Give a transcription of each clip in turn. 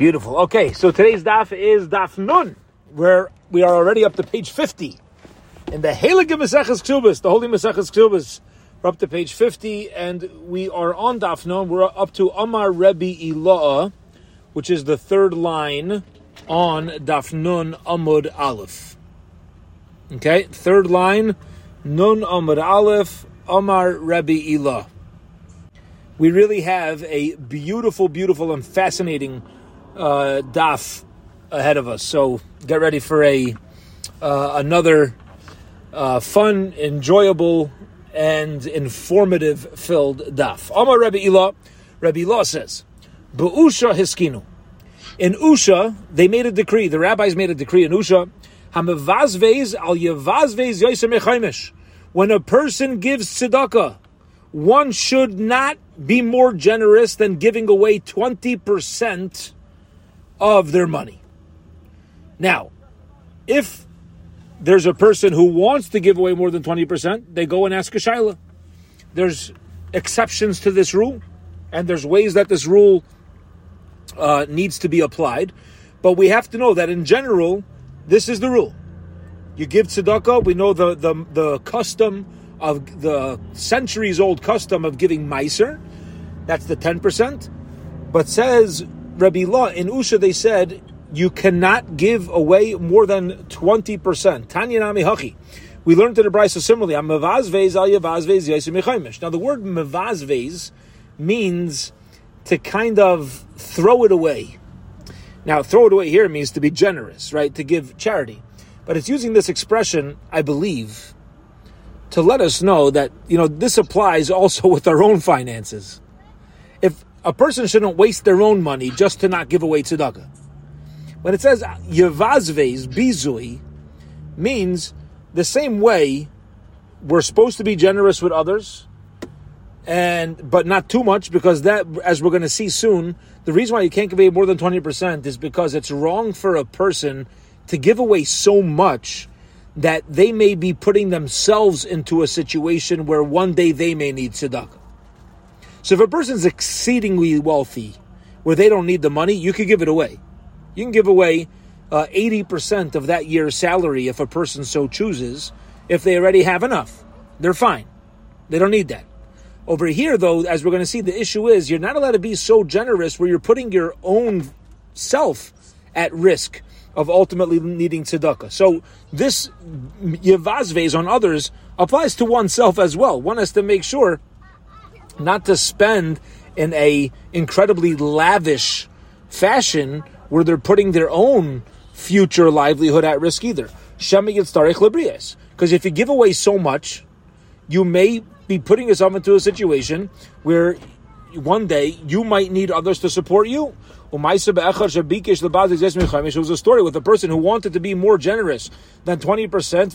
Beautiful. Okay, so today's daf is daf nun, where we are already up to page 50. In the Heilige Maseches Ksubas, the Holy Maseches Ksubas, we're up to page 50, and we are on daf nun. We're up to Amar Rebbe Ilah, which is the third line on daf nun Amud Aleph. Okay, third line, Nun Amud Aleph, Amar Rebbe Ilah. We really have a beautiful, beautiful, and fascinating uh, daf ahead of us. So get ready for a uh, another uh, fun, enjoyable, and informative filled daf. Amar Rebbe Ilah, Rebbe Ilah says, "Be'usha hiskinu." In Usha, they made a decree. The rabbis made a decree in Usha. Hamavazvez al yavazvez. When a person gives tzedakah, one should not be more generous than giving away twenty percent of their money. Now, if there's a person who wants to give away more than 20%, they go and ask a shaila. There's exceptions to this rule, and there's ways that this rule uh, needs to be applied. But we have to know that in general, this is the rule. You give tzedakah, we know the, the, the custom of the centuries old custom of giving meiser, that's the 10%. But says Rabbi Law in Usha, they said you cannot give away more than 20%. Tanya Nami Hachi. We learned in the Brisa similarly. Now, the word mevazvez means to kind of throw it away. Now, throw it away here means to be generous, right? To give charity. But it's using this expression, I believe, to let us know that, you know, this applies also with our own finances. A person shouldn't waste their own money just to not give away tzedakah. When it says yevazvez bizui, means the same way we're supposed to be generous with others, and but not too much because that, as we're going to see soon, the reason why you can't give away more than twenty percent is because it's wrong for a person to give away so much that they may be putting themselves into a situation where one day they may need tzedakah. So if a person's exceedingly wealthy, where they don't need the money, you could give it away. You can give away uh, 80% of that year's salary if a person so chooses, if they already have enough. They're fine. They don't need that. Over here, though, as we're going to see, the issue is you're not allowed to be so generous where you're putting your own self at risk of ultimately needing tzedakah. So this yevazves on others applies to oneself as well. One has to make sure not to spend in a incredibly lavish fashion where they're putting their own future livelihood at risk either. Because if you give away so much, you may be putting yourself into a situation where one day you might need others to support you. Was a story with a person who wanted to be more generous than 20%,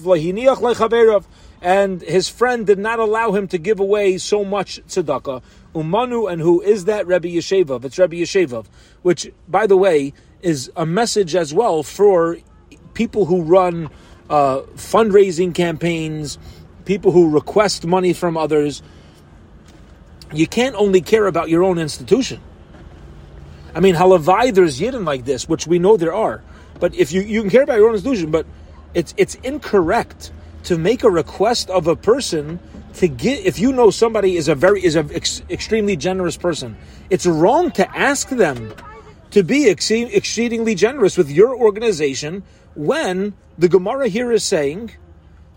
and his friend did not allow him to give away so much tzedakah. Umanu, and who is that? Rebbe Yeshevov. It's Rebbe Yeshevov, which, by the way, is a message as well for people who run uh, fundraising campaigns, people who request money from others. You can't only care about your own institution. I mean, halavai, there's yidden like this, which we know there are. But if you, you can care about your own institution, but it's it's incorrect to make a request of a person to get if you know somebody is a very is an ex, extremely generous person it's wrong to ask them to be ex- exceedingly generous with your organization when the gemara here is saying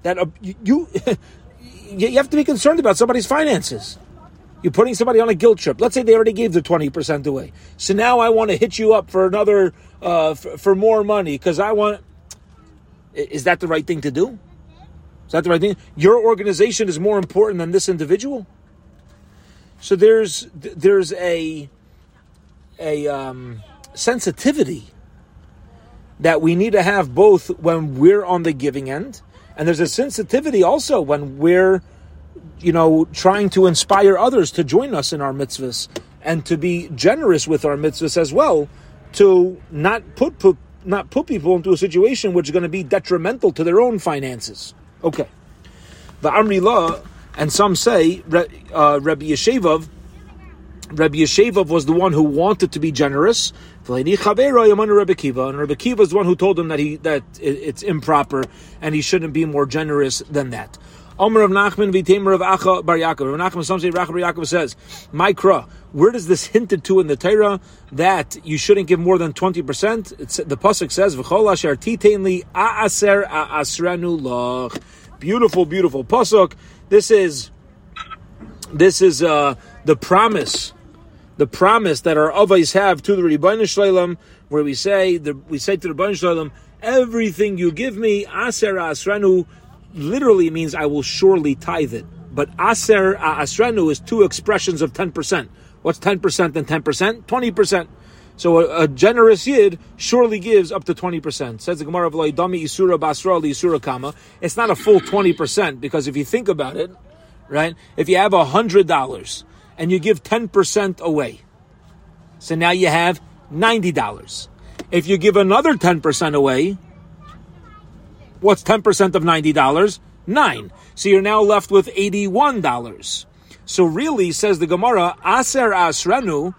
that uh, you you have to be concerned about somebody's finances you're putting somebody on a guilt trip. Let's say they already gave the 20% away. So now I want to hit you up for another, uh, for, for more money because I want. Is that the right thing to do? Is that the right thing? Your organization is more important than this individual. So there's there's a a um, sensitivity that we need to have both when we're on the giving end, and there's a sensitivity also when we're you know, trying to inspire others to join us in our mitzvahs and to be generous with our mitzvahs as well, to not put, put not put people into a situation which is going to be detrimental to their own finances. Okay, the Amri law, and some say uh, Rabbi Yeshevov. Rabbi Yeshevov was the one who wanted to be generous. And Rebbe Kiva is the one who told him that he that it's improper and he shouldn't be more generous than that. Omer of Nachman v'Tamer of Acha Bar Yaakov. Rav Nachman some say Bar Yaakov says, Mikra, where does this hinted to in the Torah that you shouldn't give more than 20%? It's, the Pasuk says, V'chol asher titeinli a'aser a'asranu loch. Beautiful, beautiful Pasuk. This is, this is, uh, the promise the promise that our avos have to the Ribbono Shel Olam, where we say the, we say to the Ribbono Shel Olam, everything you give me, aser asranu, literally means I will surely tithe it. But aser asranu is two expressions of ten percent. What's ten percent and ten percent? Twenty percent. So a, a, generous yid surely gives up to 20%. Says the Gemara of Laidami Isura Basra Isura Kama. It's not a full 20% because if you think about it, right, if you have hundred dollars and you give 10% away. So now you have $90. If you give another 10% away, what's 10% of $90? Nine. So you're now left with $81. So really, says the Gemara, Aser Asrenu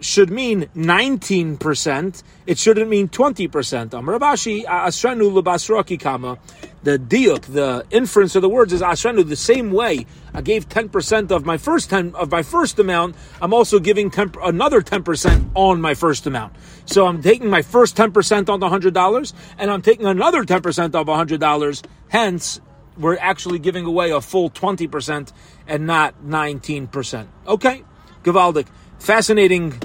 should mean 19%. It shouldn't mean 20%. Amar Rav Ashi, Asrenu lebasroki kama the diuk, the inference of the words is ashrenu. The same way I gave ten percent of my first ten of my first amount, I'm also giving 10, another ten percent on my first amount. So I'm taking my first ten percent on the hundred dollars, and I'm taking another ten percent of hundred dollars. Hence, we're actually giving away a full twenty percent and not nineteen percent. Okay, Gavaldik, fascinating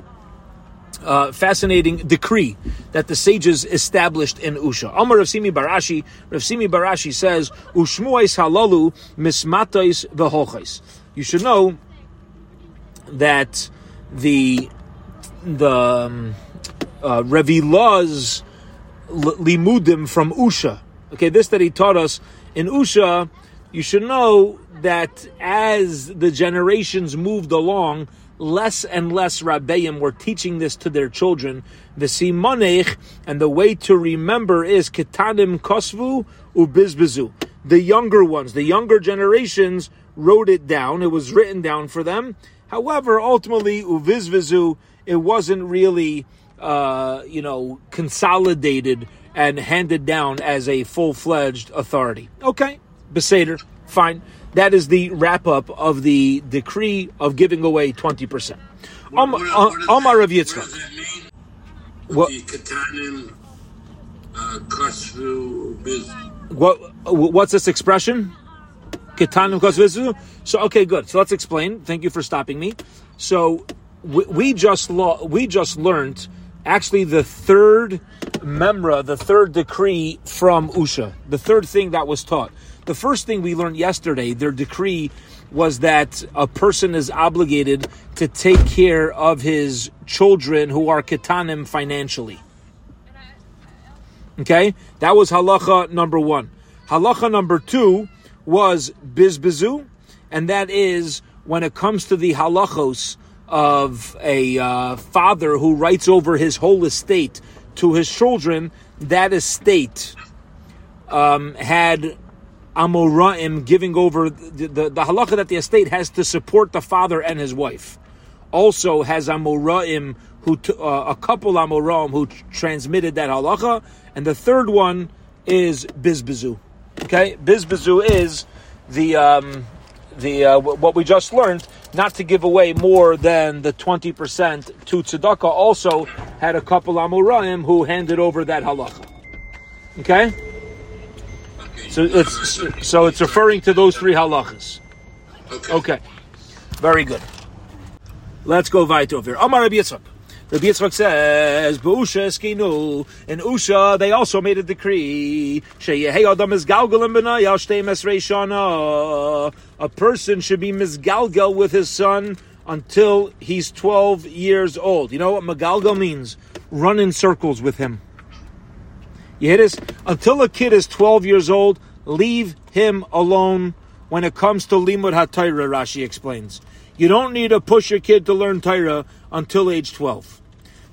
uh, fascinating decree that the sages established in Usha. Amar Rav Simi Barashi, Rav Simi Barashi says, Ushmuais halalu mismatais v'holchais. You should know that the the um, uh, limudim from Usha. Okay, this that he taught us in Usha, you should know that as the generations moved along, less and less rabbeim were teaching this to their children. The simonech, and the way to remember is ketanim kosvu ubizbizu. The younger ones, the younger generations wrote it down. It was written down for them. However, ultimately, uvizvizu, it wasn't really, uh, you know, consolidated and handed down as a full-fledged authority. Okay, Beseder, fine. That is the wrap up of the decree of giving away 20%. Uh, Omar of Yitzchak. What? What, what's this expression? So okay, good. So let's explain. Thank you for stopping me. So we, we just lo- we just learned actually the third memra, the third decree from Usha, the third thing that was taught. The first thing we learned yesterday, their decree was that a person is obligated to take care of his children who are ketanim financially. Okay, that was halacha number one. Halacha number two was bizbizu, and that is when it comes to the halachos of a uh, father who writes over his whole estate to his children, that estate um, had Amoraim giving over the, the, the halacha that the estate has to support the father and his wife. Also has Amoraim who t- uh, a couple Amoraim who t- transmitted that halacha, and the third one is Bizbizu. Okay, Bizbizu is the um, the uh, what we just learned not to give away more than the twenty percent to tzedakah. Also had a couple Amoraim who handed over that halacha. Okay. So it's so it's referring to those three halachas. Okay. okay. Very good. Let's go weiter over here. Amar Rabbi Yitzchak. Rabbi Yitzchak says, "B'usha eskinu." In Usha, they also made a decree: "Sheyehei adam is galgalim b'nayal shtei mesrei A person should be misgalgal with his son until he's twelve years old. You know what magalgal means? Run in circles with him. Us? Until a kid is 12 years old, leave him alone when it comes to Limud HaTorah, Rashi explains. You don't need to push your kid to learn Torah until age 12.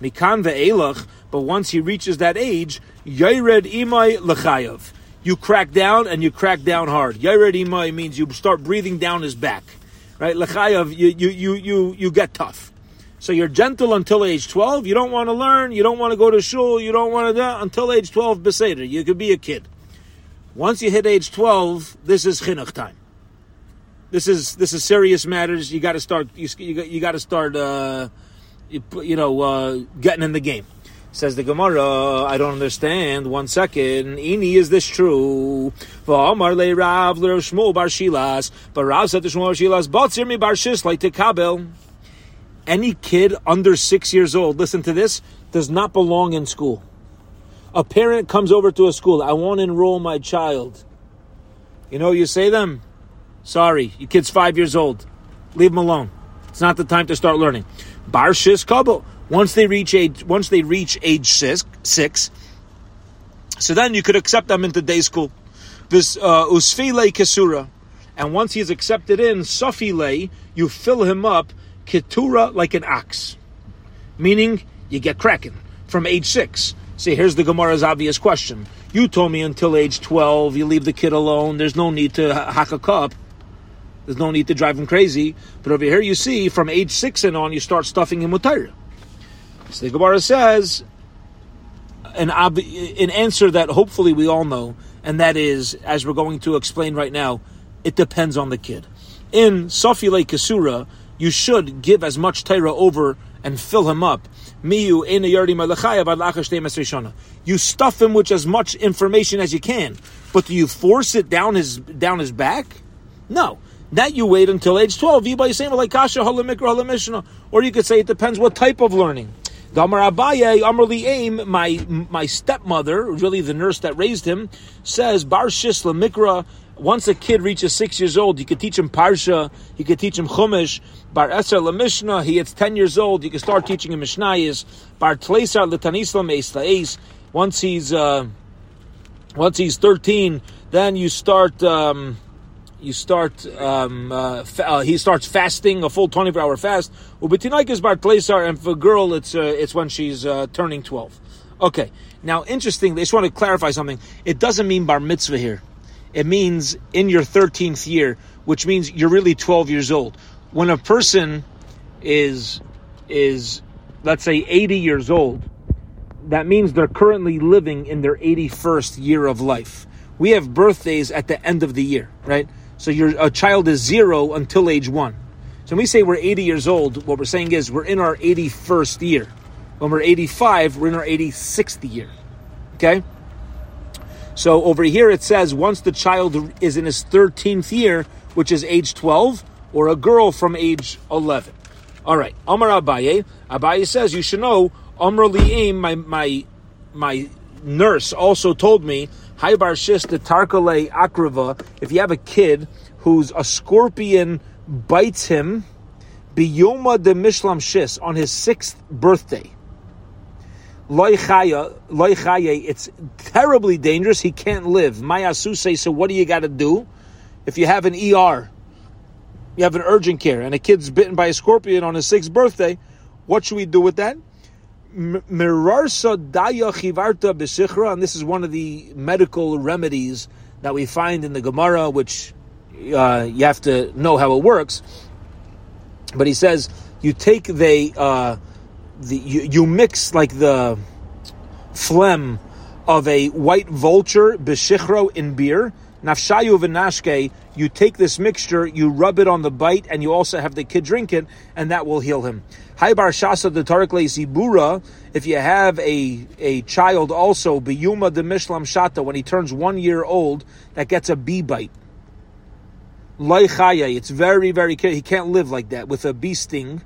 Mikan ve'elach, but once he reaches that age, Yaired imay lechayav. You crack down and you crack down hard. Yaired imay means you start breathing down his back. Right? Lechayav, you, you, you, you, you get tough. So you're gentle until age 12. You don't want to learn. You don't want to go to shul. You don't want to do until age 12. Beseder. You could be a kid. Once you hit age 12, this is chinuch time. This is this is serious matters. You got to start. You, you, you got to start. Uh, you, you know, uh, getting in the game. Says the Gemara, I don't understand. One second. Ini, is this true? Le Rav le Shmuel bar Shilas. But Rav said to Shmuel bar Shilas, Batzir mi bar. Any kid under six years old, listen to this, does not belong in school. A parent comes over to a school. I want to enroll my child. You know, you say them, sorry, your kid's five years old. Leave him alone. It's not the time to start learning. Bar Shis Kabel. Once they reach age, once they reach age six, six, so then you could accept them into day school. This uh, usfile kesura, and once he's accepted in safile, you fill him up ketura like an ox, meaning you get cracking from age six. See, here's the Gemara's obvious question. You told me until age 12, you leave the kid alone. There's no need to hack a cup. There's no need to drive him crazy. But over here, you see, from age six and on, you start stuffing him with Torah. So the Gemara says an, ob- an answer that hopefully we all know, and that is, as we're going to explain right now, it depends on the kid. In Safile Kasura, you should give as much Torah over and fill him up. You stuff him with as much information as you can, but do you force it down his down his back? No. That you wait until age 12. Or you could say it depends what type of learning. Aim, my my stepmother, really the nurse that raised him, says Bar Shisla Mikra. Once a kid reaches six years old, you could teach him Parsha, you could teach him Chumash. Bar Eser Lamishna, he hits ten years old, you can start teaching him Mishnayis. Bar Tleisar Letanislam Eis Once he's uh, once he's thirteen, then you start. Um, you start um, uh, fa- uh, he starts fasting a full 24 hour fast is bar and for a girl it's uh, it's when she's uh, turning 12 okay now interesting i just want to clarify something it doesn't mean bar mitzvah here it means in your 13th year which means you're really 12 years old when a person is is let's say 80 years old that means they're currently living in their 81st year of life we have birthdays at the end of the year right so your a child is zero until age one. So when we say we're 80 years old, what we're saying is we're in our 81st year. When we're 85, we're in our 86th year. Okay? So over here it says once the child is in his 13th year, which is age 12, or a girl from age 11. All right. Amar Abaye. Abaye says you should know. Amr Li'im, my my my nurse also told me Haibar Shis the Tarkale Akrava, if you have a kid who's a scorpion bites him, Biyoma de Mishlam Shis on his sixth birthday. Loichaye, it's terribly dangerous. He can't live. Mayasu say, so what do you got to do? If you have an ER, you have an urgent care, and a kid's bitten by a scorpion on his sixth birthday, what should we do with that? Mirarsa daya chivarta b'sichra, and this is one of the medical remedies that we find in the Gemara, which uh, you have to know how it works. But he says you take the uh, the you, you mix like the phlegm of a white vulture b'shichro in beer. Nafshayu v'nashke, you take this mixture, you rub it on the bite, and you also have the kid drink it, and that will heal him. Haibar Shasa the Zibura, if you have a, a child also, Biyuma de Mishlam Shata, when he turns one year old, that gets a bee bite. Laichaya, it's very, very, he can't live like that with a bee sting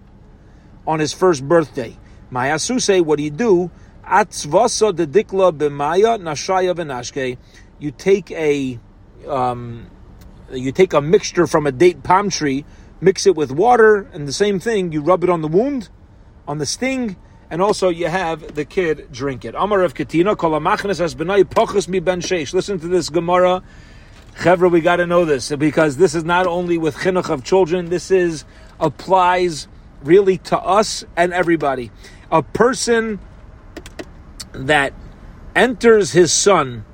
on his first birthday. Mayasuse, what do you do? Atzvasa de dikla b'maya nashaya v'nashke. You take a, um, you take a mixture from a date palm tree, mix it with water, and the same thing, you rub it on the wound, on the sting, and also you have the kid drink it. Amar of Katina, Kolamachnes as benai pochus mi ben sheish. Listen to this Gemara. Chevra, we got to know this because this is not only with chinuch of children. This is applies really to us and everybody. A person that enters his son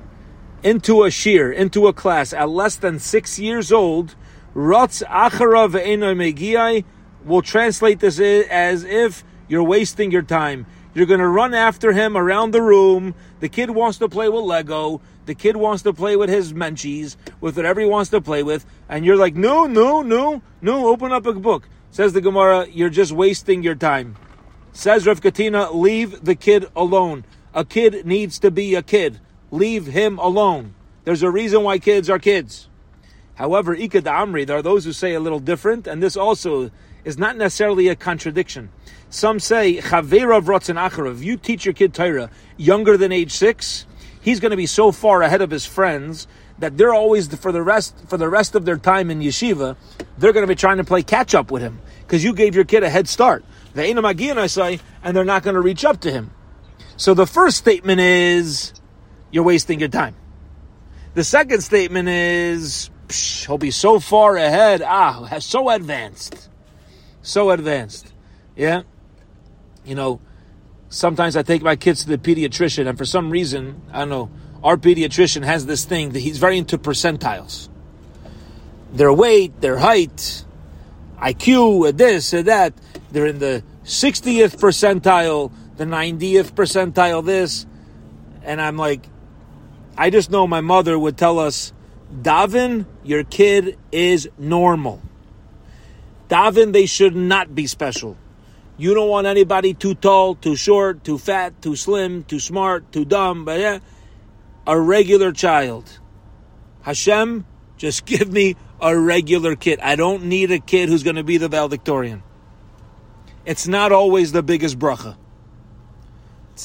into a shear, into a class at less than six years old, Rotz achara ve'eno megiyai will translate this as if You're wasting your time. You're going to run after him around the room. The kid wants to play with Lego. The kid wants to play with his menchies, with whatever he wants to play with. And you're like, no, no, no, no, open up a book. Says the Gemara, you're just wasting your time. Says Rav Katina, leave the kid alone. A kid needs to be a kid. Leave him alone. There's a reason why kids are kids. However, Ikad Amri, there are those who say a little different, and this also is not necessarily a contradiction. Some say, Chaverav Rotzen Acharav, you teach your kid Torah younger than age six, he's going to be so far ahead of his friends that they're always, for the rest, for the rest of their time in yeshiva, they're going to be trying to play catch up with him, because you gave your kid a head start. And they're not going to reach up to him. So the first statement is, you're wasting your time. The second statement is, he'll be so far ahead, ah, so advanced. So advanced. Yeah? you know, sometimes I take my kids to the pediatrician, and for some reason, I don't know, our pediatrician has this thing that he's very into percentiles. Their weight, their height, IQ, this, and that. They're in the 60th percentile, the 90th percentile, this. And I'm like, I just know my mother would tell us, Davin, your kid is normal. Davin, they should not be special. You don't want anybody too tall, too short, too fat, too slim, too smart, too dumb, but yeah, a regular child. Hashem, just give me a regular kid. I don't need a kid who's going to be the valedictorian. It's not always the biggest bracha.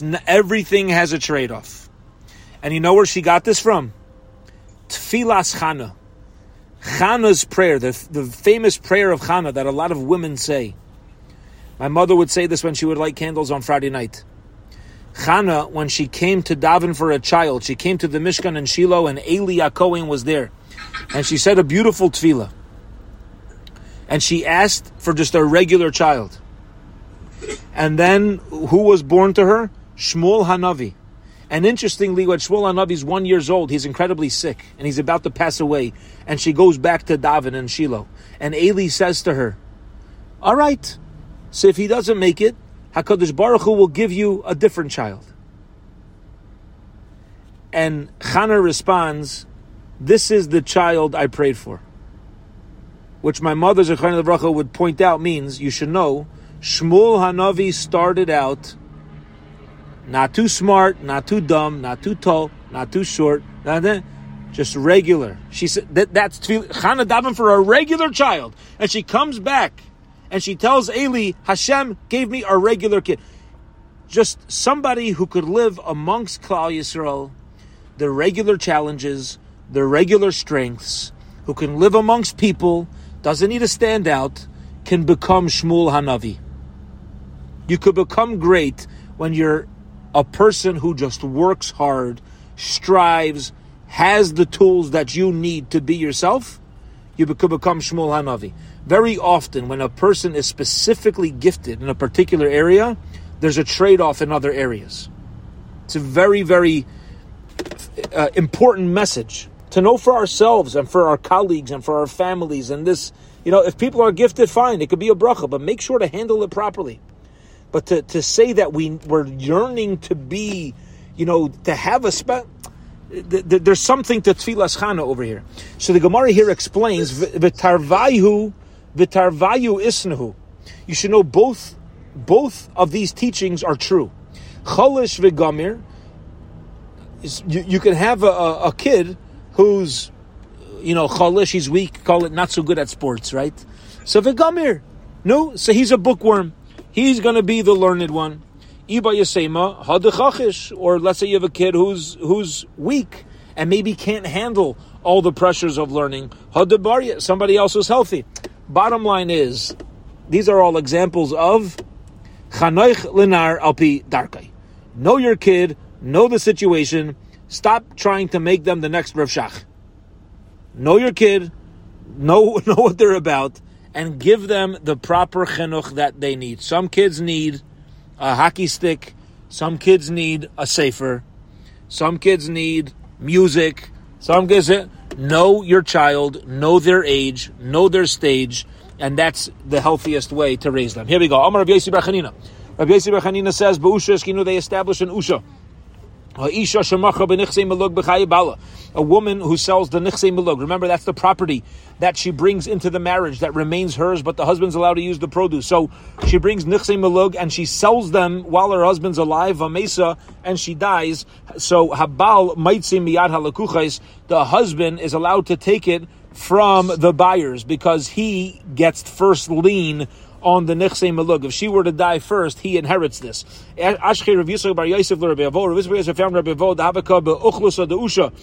Not, everything has a trade off. And you know where she got this from? Tfilas Chana. Chana's prayer, the, the famous prayer of Chana that a lot of women say. My mother would say this when she would light candles on Friday night. Chana, when she came to daven for a child, she came to the Mishkan in Shiloh, and Eli Akohen was there, and she said a beautiful tefillah. And she asked for just a regular child. And then who was born to her? Shmuel Hanavi. And interestingly, when Shmuel Hanavi is one years old, he's incredibly sick and he's about to pass away. And she goes back to Daven and Shiloh. And Eli says to her, All right, so if he doesn't make it, Hakadosh Baruch Hu will give you a different child. And Chana responds, "This is the child I prayed for." Which my mother Zechariah Bracha would point out means you should know Shmuel Hanavi started out not too smart, not too dumb, not too tall, not too short, just regular. She said that, that's Chana daven for a regular child, and she comes back and she tells Eli, Hashem gave me a regular kid. Just somebody who could live amongst Klal Yisrael, the regular challenges, the regular strengths, who can live amongst people, doesn't need to stand out, can become Shmuel Hanavi. You could become great when you're a person who just works hard, strives, has the tools that you need to be yourself. You could become Shmuel Hanavi very often when a person is specifically gifted in a particular area, there's a trade off in other areas. It's a very, very uh, important message to know for ourselves and for our colleagues and for our families. And this, you know, if people are gifted, fine, it could be a bracha, but make sure to handle it properly. But to, to say that we, we're yearning to be, you know, to have a spec there's something to tfilas chana over here. So the Gemara here explains v'tarvayu V'tarvayu isnahu. You should know both both of these teachings are true. Cholish v'gamir. You, you can have a, a, a, kid who's, you know, cholish, he's weak, call it not so good at sports, right? So v'gamir. No, so he's a bookworm. He's going to be the learned one. Iba yasema hadachachish, or let's say you have a kid who's who's weak and maybe can't handle all the pressures of learning. Hadabarya, somebody else who's healthy. Bottom line is, these are all examples of chanoich linar alpi darkai. Know your kid, know the situation. Stop trying to make them the next Rav Shach. Know your kid, know know what they're about, and give them the proper chinuch that they need. Some kids need a hockey stick. Some kids need a sefer. Some kids need music. Some kids know your child, know their age, know their stage, and that's the healthiest way to raise them. Here we go. Amar Rav Yossi Bar Chanina. Rabbi Yossi Bar Chanina says, "Ba'usha eskinu." They establish an usha. A woman who sells the nichse milug. Remember, that's the property that she brings into the marriage that remains hers, but the husband's allowed to use the produce. So she brings nichse milug and she sells them while her husband's alive, vamesa, and she dies. So habal miyad. The husband is allowed to take it from the buyers because he gets first lien on the Nichse Malug. If she were to die first, he inherits this. Ashke Rav Yisrael Bar Yosef. Rav Yisrael found Rabbi Avo the Havaka be'uchlusa the Usha.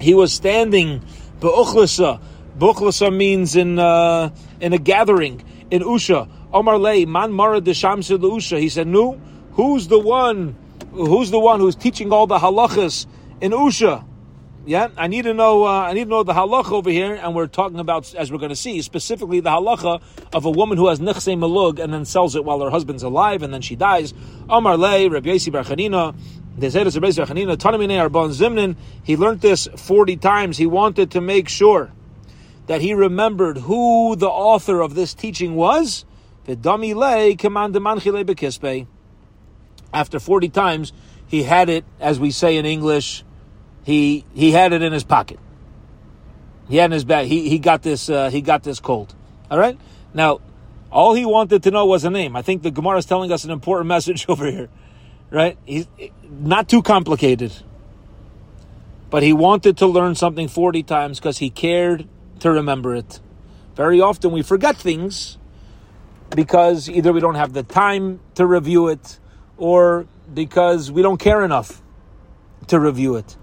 He was standing be'uchlusa. Be'uchlusa means in uh, in a gathering in Usha. Omar Lei Man Mara de Shamse the Usha. He said, "No, who's the one? Who's the one who's teaching all the halachas in Usha?" Yeah, I need to know. Uh, I need to know the halacha over here, and we're talking about, as we're going to see, specifically the halacha of a woman who has nechse malug and then sells it while her husband's alive, and then she dies. Amar le Rabbi Yossi Bar Chanina. He learned this 40 times. He wanted to make sure that he remembered who the author of this teaching was. After 40 times, he had it, as we say in English, he he had it in his pocket. He had in his bag. He he got this uh, he got this cold. All right. Now, all he wanted to know was a name. I think the Gemara is telling us an important message over here, right? He's not too complicated, but he wanted to learn something forty times because he cared to remember it. Very often we forget things because either we don't have the time to review it or because we don't care enough to review it.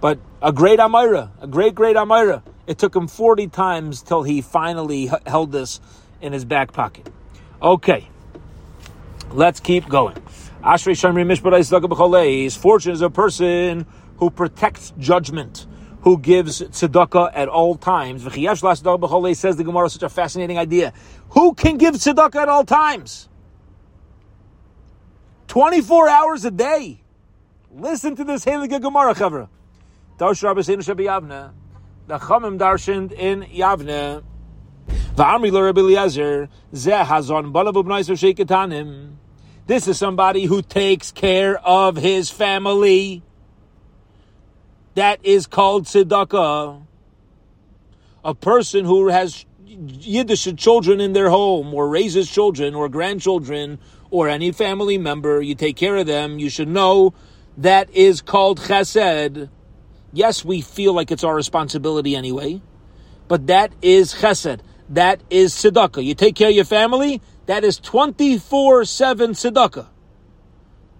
But a great Amora, a great, great Amora. It took him 40 times till he finally held this in his back pocket. Okay, let's keep going. Ashrei Shamri Mishparai is fortunate is a person who protects judgment, who gives tzedakah at all times. says the Gemara, is such a fascinating idea. Who can give tzedakah at all times? 24 hours a day. Listen to this Heliga Gemara, Chavra. Darsh Shabi Yavne. The Chamim in Yavne. Rabbi Eliezer, hazon sheiketanim. This is somebody who takes care of his family. That is called tzedakah. A person who has Yiddish children in their home, or raises children, or grandchildren, or any family member, you take care of them, you should know that is called chesed. Yes, we feel like it's our responsibility anyway, but that is chesed. That is tzedakah. You take care of your family, that is 24 7 tzedakah.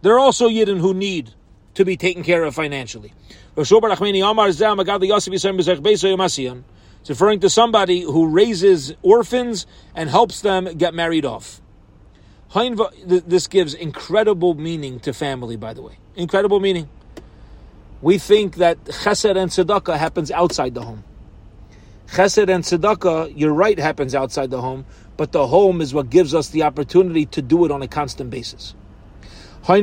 There are also Yidden who need to be taken care of financially. It's referring to somebody who raises orphans and helps them get married off. This gives incredible meaning to family, by the way. Incredible meaning we think that chesed and tzedakah happens outside the home. Chesed and tzedakah, you're right, happens outside the home, but the home is what gives us the opportunity to do it on a constant basis. A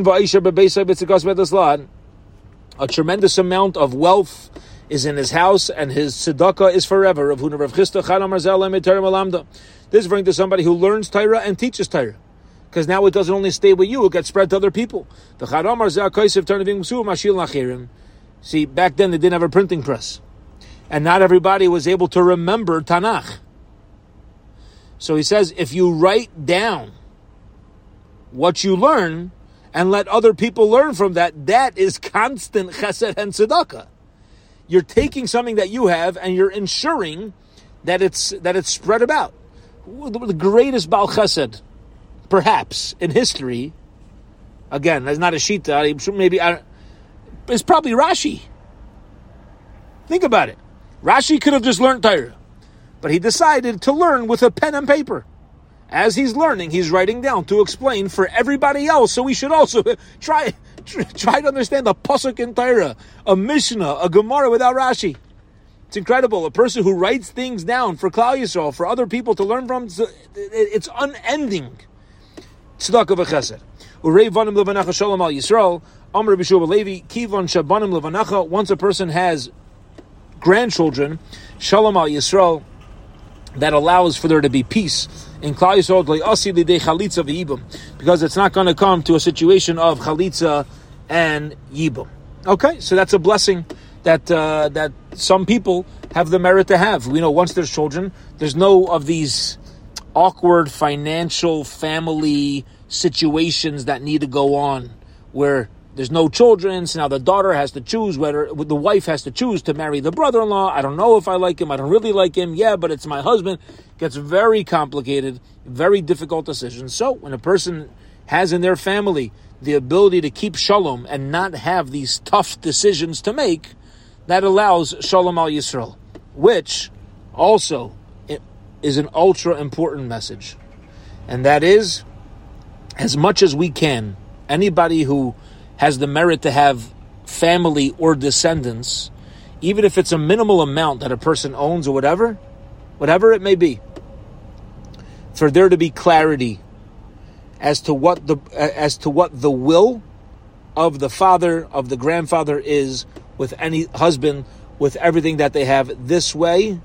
tremendous amount of wealth is in his house, and his tzedakah is forever. This is referring to somebody who learns Torah and teaches Torah because now it doesn't only stay with you; it gets spread to other people. The See, back then they didn't have a printing press. And not everybody was able to remember Tanakh. So he says, if you write down what you learn and let other people learn from that, that is constant chesed and tzedakah. You're taking something that you have and you're ensuring that it's that it's spread about. The greatest Baal Chesed, perhaps in history. Again, that's not a shita. Maybe I, is probably Rashi. Think about it. Rashi could have just learned Torah, but he decided to learn with a pen and paper. As he's learning, he's writing down to explain for everybody else. So we should also try try to understand the pasuk in Torah, a Mishnah, a Gemara without Rashi. It's incredible. A person who writes things down for Klal Yisrael, for other people to learn from, it's unending. Tzedakah v'chesed. Urei vanim levanacha shalom al Yisrael. Amr B'Shuva Levi, Kivon Shabanim Levanacha, once a person has grandchildren, Shalom al Yisrael, that allows for there to be peace in Klal Yisrael because it's not going to come to a situation of chalitza and yibum. Okay, so that's a blessing that uh, that some people have the merit to have. We know once there's children, there's no of these awkward financial family situations that need to go on where there's no children, so now the daughter has to choose whether the wife has to choose to marry the brother-in-law. I don't know if I like him. I don't really like him. Yeah, but it's my husband. Gets very complicated, very difficult decisions. So when a person has in their family the ability to keep shalom and not have these tough decisions to make, that allows shalom al Yisrael, which also is an ultra important message, and that is as much as we can. Anybody who has the merit to have family or descendants, even if it's a minimal amount that a person owns or whatever, whatever it may be, for there to be clarity as to what the as to what the will of the father of the grandfather is with any husband with everything that they have this way.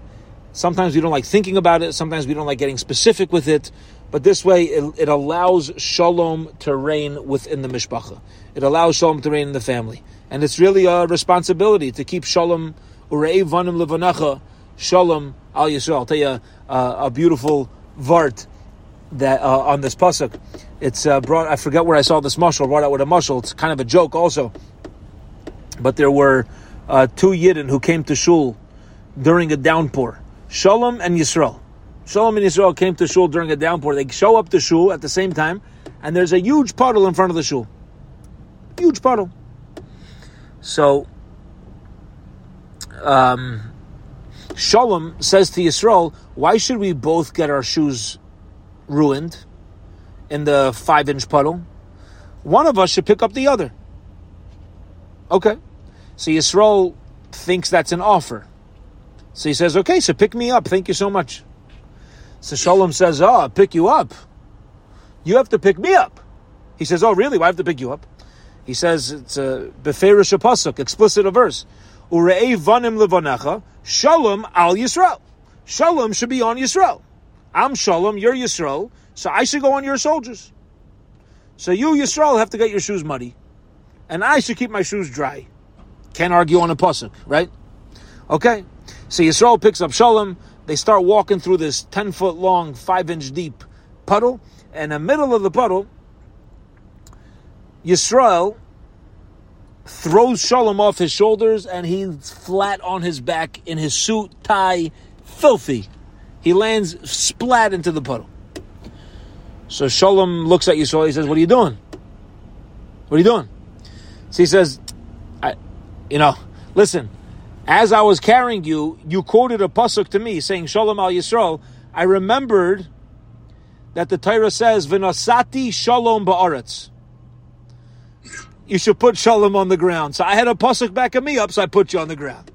Sometimes we don't like thinking about it. Sometimes we don't like getting specific with it. But this way, it, it, allows shalom to reign within the mishpacha. It allows shalom to reign in the family, and it's really a responsibility to keep shalom urei vanim levanacha shalom al yisrael. I'll tell you a, a, beautiful vart that uh, on this pasuk. It's uh, brought. I forget where I saw this mushal. Brought out with a mushal. It's kind of a joke also. But there were uh, two yidden who came to shul during a downpour. Shalom and Yisrael. Shalom and Israel came to shul during a downpour. They show up to shul at the same time, and there's a huge puddle in front of the shul. Huge puddle. So, um, Shalom says to Yisrael, "Why should we both get our shoes ruined in the five-inch puddle? One of us should pick up the other." Okay, so Yisrael thinks that's an offer. So he says, "Okay, so pick me up. Thank you so much." So Shalom says, Oh, pick you up. You have to pick me up. He says, Oh, really? Why have to pick you up? He says, It's a Beferish Pasuk, explicit a verse. Urei vanim levanecha, Shalom al Yisrael. Shalom should be on Yisrael. I'm Shalom, you're Yisrael, so I should go on your soldiers. So you, Yisrael, have to get your shoes muddy. And I should keep my shoes dry. Can't argue on a pasuk, right? Okay. So Yisrael picks up Shalom. They start walking through this 10 foot long, 5 inch deep puddle. And in the middle of the puddle, Yisrael throws Shalom off his shoulders and he's flat on his back in his suit, tie, filthy. He lands splat into the puddle. So Shalom looks at Yisrael. He says, What are you doing? What are you doing? So he says, I, you know, listen, as I was carrying you, you quoted a pasuk to me saying Shalom al Yisrael. I remembered that the Torah says Vinasati Shalom ba'aretz. You should put Shalom on the ground. So I had a pasuk backing me up, so I put you on the ground.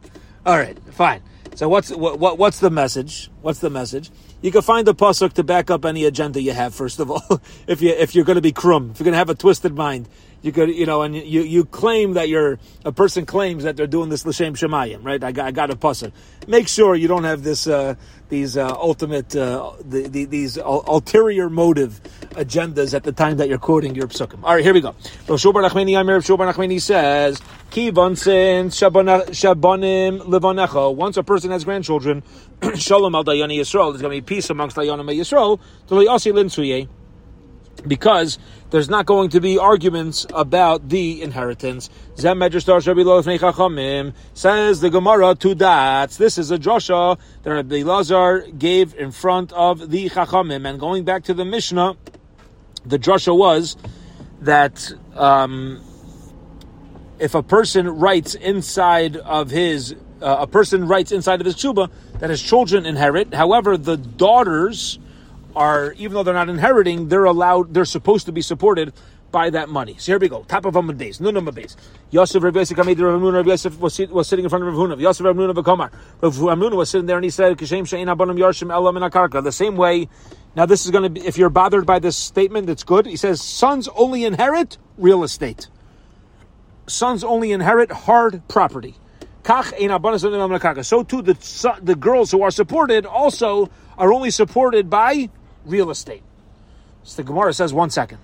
All right, fine. So what's what, what what's the message? What's the message? You can find the pasuk to back up any agenda you have. First of all, if you if you're going to be krum, if you're going to have a twisted mind, you could, you know, and you, you claim that you're, a person claims that they're doing this L'Shem Shemayim, right? I got, I got a pasuk. Make sure you don't have this, uh, these uh, ultimate, uh, the, the, these ulterior motive agendas at the time that you're quoting your psukim. All right, here we go. Rav Nachmani Amir Nachmani says, Kivan since shabanim levanecha. Once a person has grandchildren, shalom al dayani Yisrael. There's going to be peace amongst dayanim Yisrael. Because there's not going to be arguments about the inheritance. Zem Majestar Shabiloth mechamim says the Gemara two dots. This is a drasha that Rabbi Lazar gave in front of the Chachamim. And going back to the Mishnah, the drasha was that um, if a person writes inside of his uh, a person writes inside of his tshuba that his children inherit. However, the daughters are, even though they're not inheriting, they're allowed, they're supposed to be supported by that money. So here we go. Top of Amud Beis. Nun Amud. Yosef Rav Yosef Kamei Rav Rav Yosef was, sitting in front of Rav Huna. Yosef Rav Huna V'Komar. Rav Huna was sitting there and he said, Kishem Shein Abanim Yarshim Elam Akarka. The same way, now this is going to be, if you're bothered by this statement, it's good. He says, sons only inherit real estate. Sons only inherit hard property. So too, the, the girls who are supported also are only supported by real estate. So the Gemara says, one second.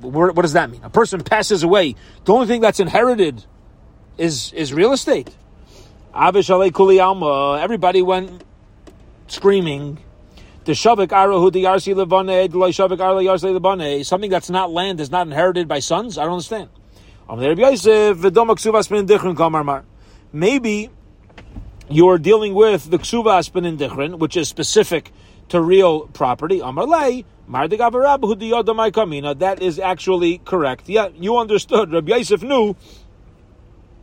What does that mean? A person passes away. The only thing that's inherited is, is real estate. Everybody went screaming. The shavik. Something that's not land is not inherited by sons. I don't understand. Maybe you're dealing with the ksuva dichrin, which is specific to real property. Amarlei, that is actually correct. Yeah, you understood. Rabbi Yosef knew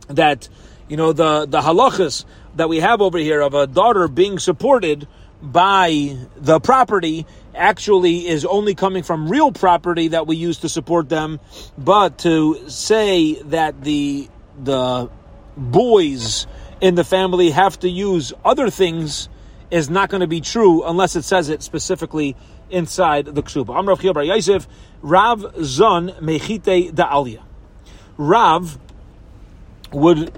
that you know the the halachas that we have over here of a daughter being supported by the property actually is only coming from real property that we use to support them, but to say that the the boys in the family have to use other things is not going to be true unless it says it specifically inside the ksuba. Amrav Chiyah Yosef, Rav Zon Mechite Da'alia. Rav would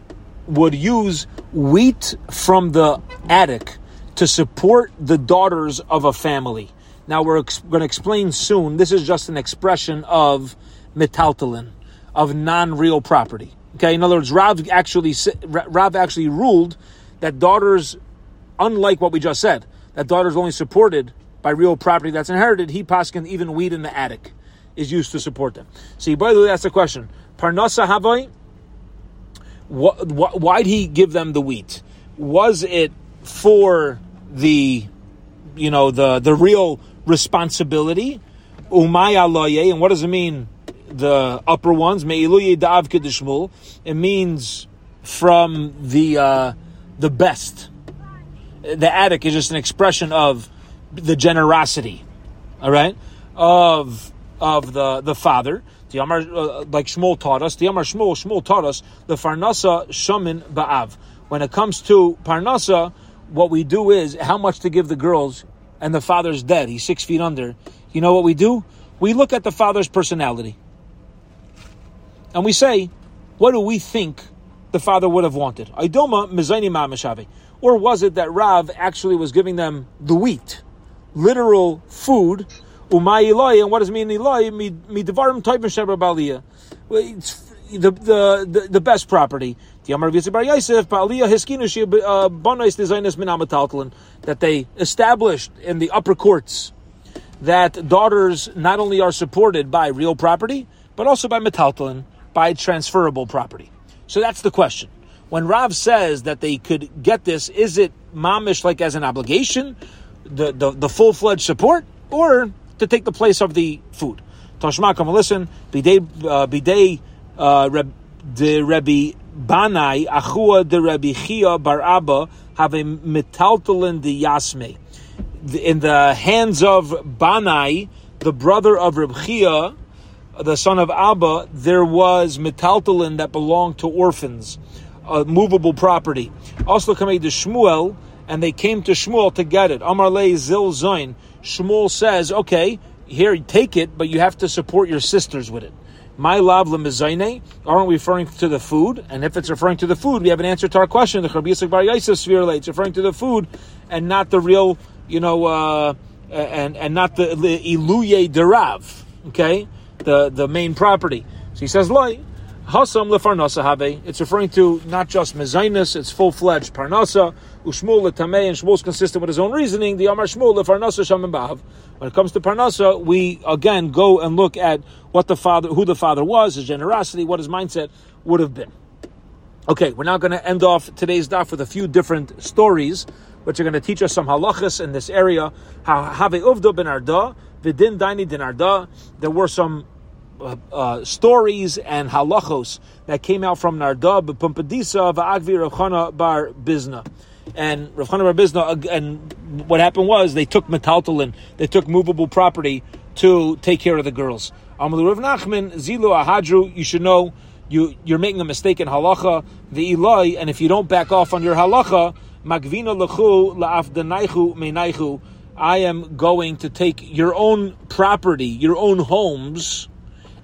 would use wheat from the attic to support the daughters of a family. Now we're ex- going to explain soon. This is just an expression of metaltalin, of non-real property. Okay, in other words, Rav actually Rav actually ruled that daughters, unlike what we just said, that daughter is only supported by real property that's inherited. He paskin even wheat in the attic is used to support them. See, by the way, that's the question. Parnasa havai. Why did he give them the wheat? Was it for the, you know, the the real responsibility? Umay and what does it mean? The upper ones, me'iluye da'av kedishmul. It means from the uh, the best. The attic is just an expression of the generosity, all right, of of the the father. The Amar, uh, like Shmuel taught us, the Amar Shmuel, Shmuel taught us the Farnasa Shamin Ba'av. When it comes to Parnasa, what we do is how much to give the girls, and the father's dead. He's six feet under. You know what we do? We look at the father's personality. And we say, what do we think the father would have wanted? Or was it that Rav actually was giving them the wheat, literal food, umay and what does it mean iloi? Midevarim toivim It's the, the, the, the best property. Uh, that they established in the upper courts that daughters not only are supported by real property, but also by metaltalin, by transferable property. So that's the question. When Rav says that they could get this, is it mamish like as an obligation, the, the, the full fledged support, or to take the place of the food? Tashma, come listen. Bidei, uh, bidei, uh, de Rebbe Banai, Achua de Rebbe Chia bar Abba, have a metaltalin de Yasme. In the hands of Banai, the brother of Reb Chia, the son of Abba, there was metaltalin that belonged to orphans, a movable property. Also came to Shmuel, and they came to Shmuel to get it. Amar Le Zil Zoin. Shmuel says, okay, here, take it, but you have to support your sisters with it. My lav lemizaine, aren't we referring to the food? And if it's referring to the food, we have an answer to our question. The Rabbi Bar Yosef sphere it's referring to the food and not the real, you know, uh, and and not the, iluye derav, okay, the the main property. So he says, loy. Hasam lefarnasa have. It's referring to not just mezainus, it's full fledged parnasa. Ushmul letamei, and Shmuel's consistent with his own reasoning. The Amar Shmuel lefarnasa shamim bahav. When it comes to parnasa, we again go and look at what the father, who the father was, his generosity, what his mindset would have been. Okay, we're now going to end off today's daf with a few different stories, which are going to teach us some halachas in this area. How Have uvda ben arda, vidin daini din arda. There were some uh, stories and halachos that came out from Narda b'pumpadisa v'agvi Rav bar Bizna. And Rav bar Bizna, and what happened was they took metaltalin, they took movable property to take care of the girls. Amalu Rav Nachman, Zilu Ahadru, you should know you, you're making a mistake in halacha, the Eloi, and if you don't back off on your halacha, Magvina lechu la'afdanaichu meinaichu, I am going to take your own property, your own homes,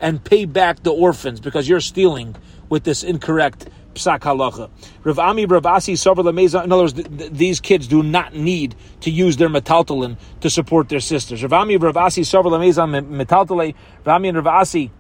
and pay back the orphans because you're stealing with this incorrect psak halacha. Rav Ami Rav Asi Lemeza. In other words, th- th- these kids do not need to use their metaltalin to support their sisters. Rav Ami Rav Asi Lemeza metaltale. Rav Ami and Rav Asi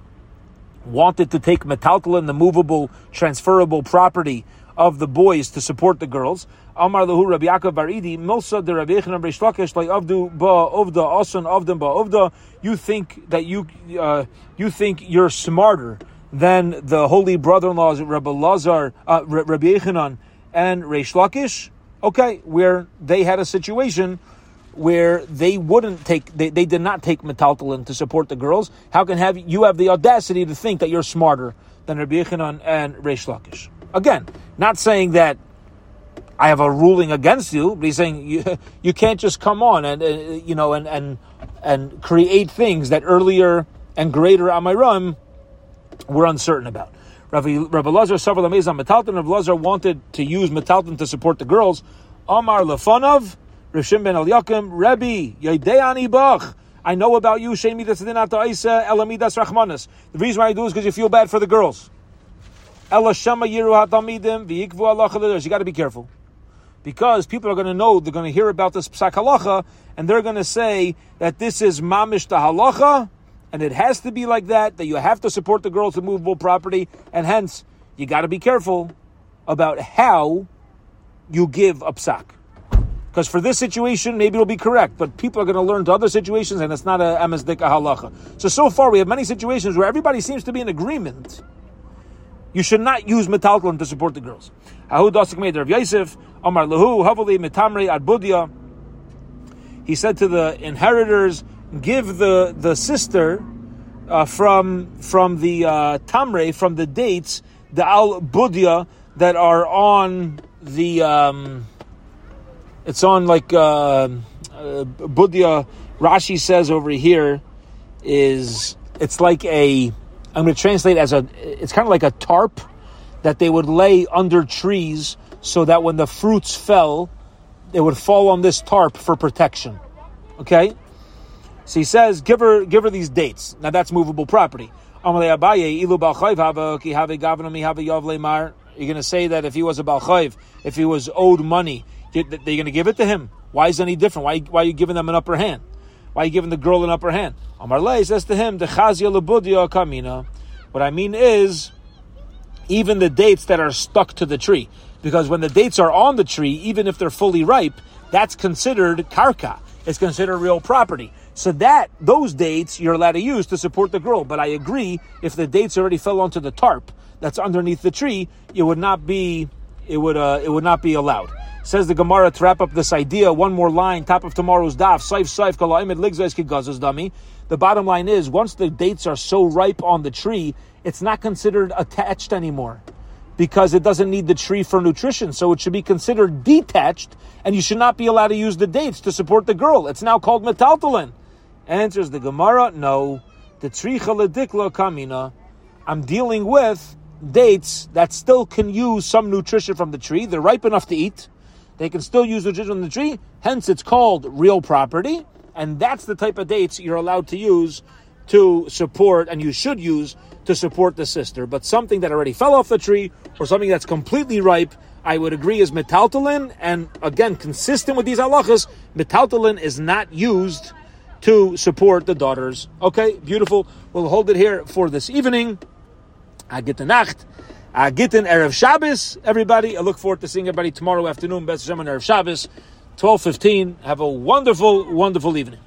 wanted to take metaltalin, the movable, transferable property of the boys to support the girls. Amar lehu Rabbi Yaakov Baridi Milsa de Rabbi Yechon Lakish Avdu ba Ovda Asan Avdam ba Ovda. You think that you uh, you think you're smarter than the holy brother-in-laws Rabbi Lazar, uh, Rabbi and Reish Lakish? Okay, where they had a situation where they wouldn't take, they, they did not take metaltalin to support the girls. How can have you have the audacity to think that you're smarter than Rabbi Yochanan and Reish Lakish? Again, not saying that I have a ruling against you, but he's saying you, you can't just come on and uh, you know and and and create things that earlier and greater Amoraim were uncertain about. Rabbi, Rabbi Lazar Savar Lamezan Metalton. Rabbi Lazar wanted to use Metalton to support the girls. Amar Lefanov, Rishim ben Eliakim, Rebbe, Yadeani Bach. I know about you, Shemi Dasadinata Isa, Elamidas Rachmanis. The reason why I do is because you feel bad for the girls. Ela Shema Yiru Hatamidim, V'yikvu Allah You got to be careful because people are going to know they're going to hear about this psak halacha and they're going to say that this is mamish the halacha and it has to be like that that you have to support the girls with movable property and hence you got to be careful about how you give a psak because for this situation maybe it'll be correct but people are going to learn to other situations and it's not a amazdik halacha. So so far we have many situations where everybody seems to be in agreement you should not use metaltalin to support the girls. Yosef, Amar Lahu, Havali Metamri Ad He said to the inheritors, give the, the sister uh, from from the uh, tamre, from the dates, the al budia that are on the um, it's on like uh, uh, budia. Rashi says over here is it's like a I'm going to translate as a, it's kind of like a tarp that they would lay under trees so that when the fruits fell, they would fall on this tarp for protection. Okay? So he says, give her, give her these dates. Now that's movable property. You're going to say that if he was a Balchayv, if he was owed money, they're going to give it to him. Why is any different? Why, why are you giving them an upper hand? Why are you giving the girl an upper hand? Amar Lei says to him, Dechazia lebudia kamina. What I mean is, even the dates that are stuck to the tree. Because when the dates are on the tree, even if they're fully ripe, that's considered karka. It's considered real property. So that, those dates you're allowed to use to support the girl. But I agree, if the dates already fell onto the tarp that's underneath the tree, it would not be, it would, uh, it would not be allowed. Says the Gemara to wrap up this idea. One more line, top of tomorrow's daf. Saif saif kalayimid ligzais dummy. The bottom line is, once the dates are so ripe on the tree, it's not considered attached anymore because it doesn't need the tree for nutrition. So it should be considered detached, and you should not be allowed to use the dates to support the girl. It's now called metaltalin. Answers the Gemara, no. The ledikla kamina. I'm dealing with dates that still can use some nutrition from the tree. They're ripe enough to eat. They can still use nutrition from the tree, hence it's called real property, and that's the type of dates you're allowed to use to support, and you should use to support the sister. But something that already fell off the tree, or something that's completely ripe, I would agree is metaltalin, and again, consistent with these halachas, metaltalin is not used to support the daughters. Okay, beautiful. We'll hold it here for this evening. I get the nacht. Uh, Gittin Erev Shabbos, everybody. I look forward to seeing everybody tomorrow afternoon. Best Hashem Erev Shabbos, 12.15. Have a wonderful, wonderful evening.